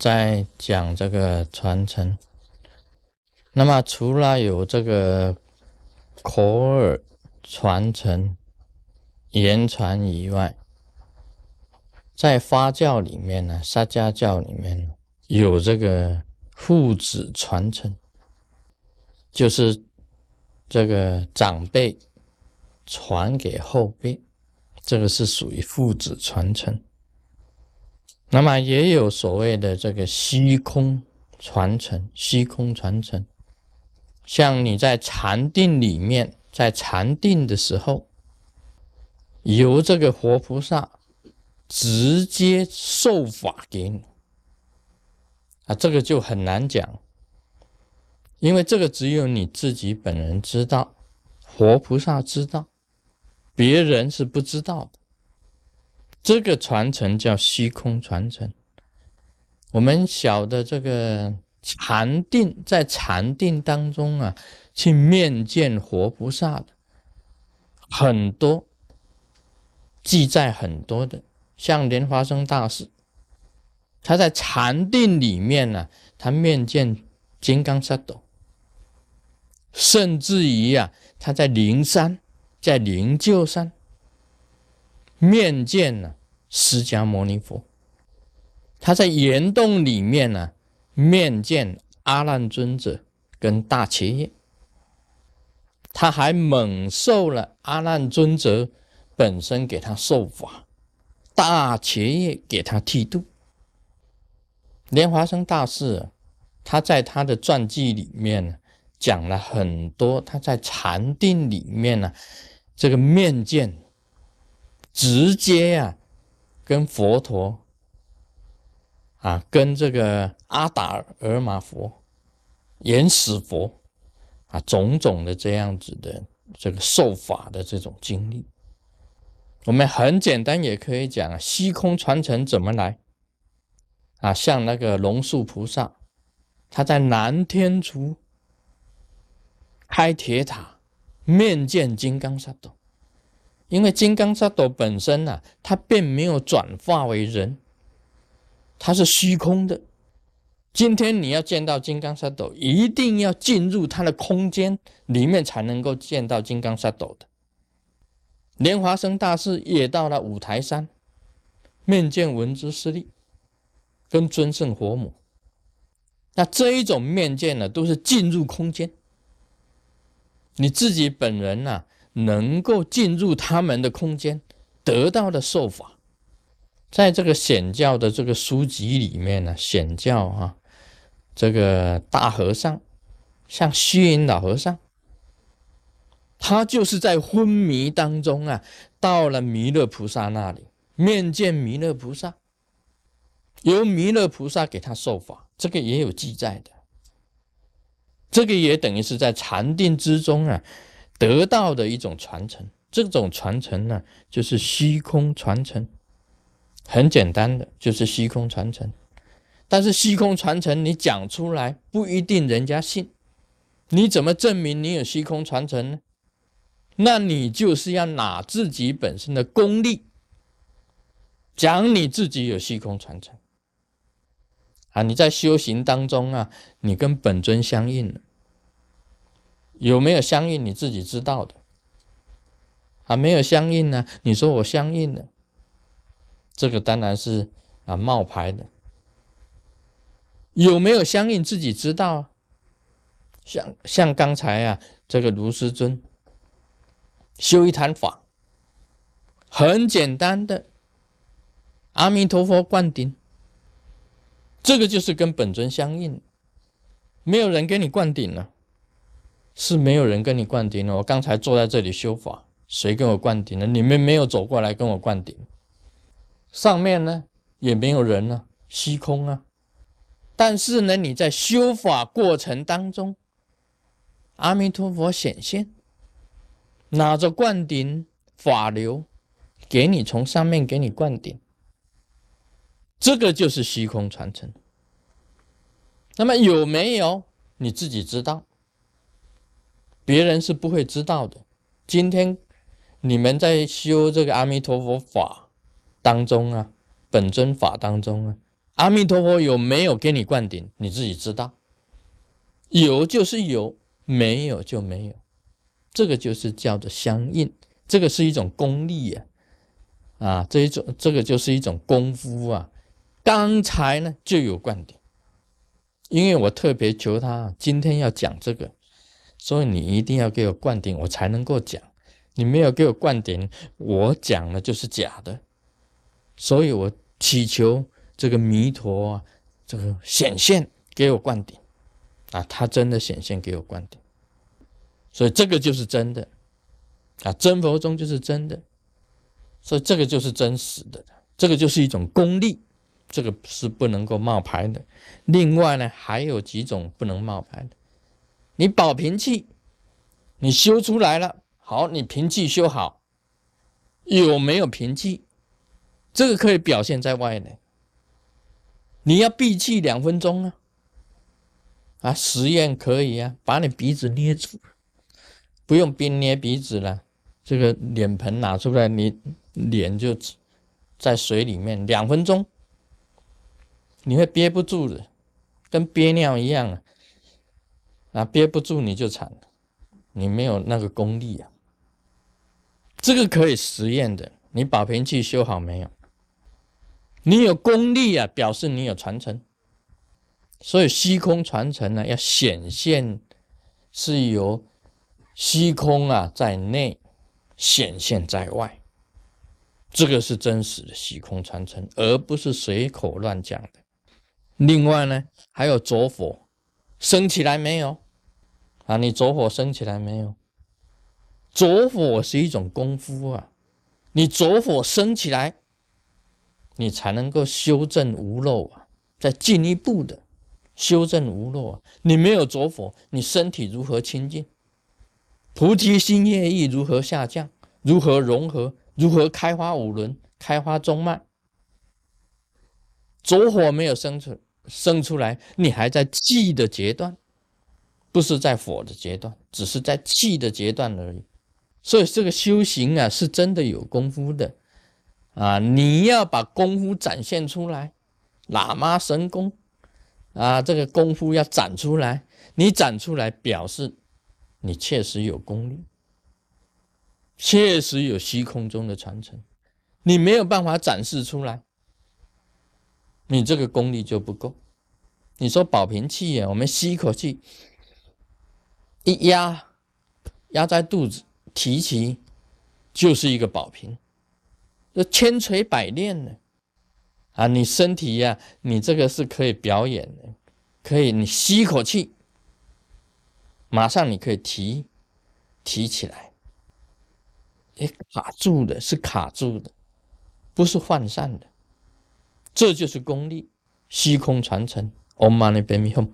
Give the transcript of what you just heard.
在讲这个传承。那么除了有这个口耳传承、言传以外，在发教里面呢，沙家教里面有这个父子传承，就是这个长辈传给后辈，这个是属于父子传承。那么也有所谓的这个虚空传承，虚空传承，像你在禅定里面，在禅定的时候，由这个活菩萨直接授法给你，啊，这个就很难讲，因为这个只有你自己本人知道，活菩萨知道，别人是不知道的。这个传承叫虚空传承。我们晓得这个禅定，在禅定当中啊，去面见活菩萨的很多，记载很多的，像莲花生大师，他在禅定里面呢，他面见金刚萨埵，甚至于啊，他在灵山，在灵鹫山。面见呢，释迦牟尼佛，他在岩洞里面呢，面见阿难尊者跟大伽叶，他还猛受了阿难尊者本身给他受法，大伽叶给他剃度。莲华生大师他在他的传记里面呢，讲了很多他在禅定里面呢，这个面见。直接呀，跟佛陀啊，跟这个阿达尔玛佛、原始佛啊，种种的这样子的这个受法的这种经历，我们很简单也可以讲啊，虚空传承怎么来啊？像那个龙树菩萨，他在南天竺开铁塔，面见金刚萨埵。因为金刚萨埵本身呢，它并没有转化为人，它是虚空的。今天你要见到金刚萨埵，一定要进入它的空间里面才能够见到金刚萨埵的。莲华生大师也到了五台山，面见文殊师利，跟尊胜佛母。那这一种面见呢，都是进入空间，你自己本人呢？能够进入他们的空间，得到的受法，在这个显教的这个书籍里面呢，显教哈，这个大和尚，像虚云老和尚，他就是在昏迷当中啊，到了弥勒菩萨那里，面见弥勒菩萨，由弥勒菩萨给他受法，这个也有记载的，这个也等于是在禅定之中啊。得到的一种传承，这种传承呢，就是虚空传承，很简单的，就是虚空传承。但是虚空传承你讲出来不一定人家信，你怎么证明你有虚空传承呢？那你就是要拿自己本身的功力，讲你自己有虚空传承啊！你在修行当中啊，你跟本尊相应了。有没有相应？你自己知道的，啊，没有相应呢？你说我相应了，这个当然是啊冒牌的。有没有相应？自己知道啊。像像刚才啊，这个卢师尊修一坛法，很简单的，阿弥陀佛灌顶，这个就是跟本尊相应，没有人给你灌顶了。是没有人跟你灌顶了。我刚才坐在这里修法，谁跟我灌顶了？你们没有走过来跟我灌顶。上面呢也没有人呢，虚空啊。但是呢，你在修法过程当中，阿弥陀佛显现，拿着灌顶法流，给你从上面给你灌顶。这个就是虚空传承。那么有没有你自己知道？别人是不会知道的。今天你们在修这个阿弥陀佛法当中啊，本尊法当中啊，阿弥陀佛有没有给你灌顶？你自己知道，有就是有，没有就没有，这个就是叫做相应，这个是一种功力呀，啊，这一种这个就是一种功夫啊。刚才呢就有灌顶，因为我特别求他今天要讲这个，所以你一定要给我灌顶，我才能够讲。你没有给我灌顶，我讲的就是假的，所以我祈求。这个弥陀啊，这个显现给我灌顶。啊，他真的显现给我灌顶，所以这个就是真的。啊，真佛中就是真的，所以这个就是真实的，这个就是一种功力，这个是不能够冒牌的。另外呢，还有几种不能冒牌的，你保平气，你修出来了，好，你平气修好，有没有平气？这个可以表现在外的。你要闭气两分钟啊！啊，实验可以啊，把你鼻子捏住，不用边捏鼻子了，这个脸盆拿出来，你脸就在水里面两分钟，你会憋不住的，跟憋尿一样啊！那，憋不住你就惨了，你没有那个功力啊。这个可以实验的，你保平器修好没有？你有功力啊，表示你有传承。所以虚空传承呢，要显现是由虚空啊在内显现在外，这个是真实的虚空传承，而不是随口乱讲的。另外呢，还有着火升起来没有？啊，你着火升起来没有？着火是一种功夫啊，你着火升起来。你才能够修正无漏啊！再进一步的修正无漏啊！你没有着火，你身体如何清净？菩提心业意如何下降？如何融合？如何开花五轮？开花中脉？着火没有生出生出来，你还在气的阶段，不是在火的阶段，只是在气的阶段而已。所以这个修行啊，是真的有功夫的。啊！你要把功夫展现出来，喇嘛神功啊，这个功夫要展出来。你展出来，表示你确实有功力，确实有虚空中的传承。你没有办法展示出来，你这个功力就不够。你说保平气呀，我们吸一口气，一压压在肚子，提起就是一个保平。这千锤百炼呢，啊，你身体呀，你这个是可以表演的，可以你吸一口气，马上你可以提提起来，哎，卡住的是卡住的，不是涣散的，这就是功力，虚空传承，Om Mani Padme Hum。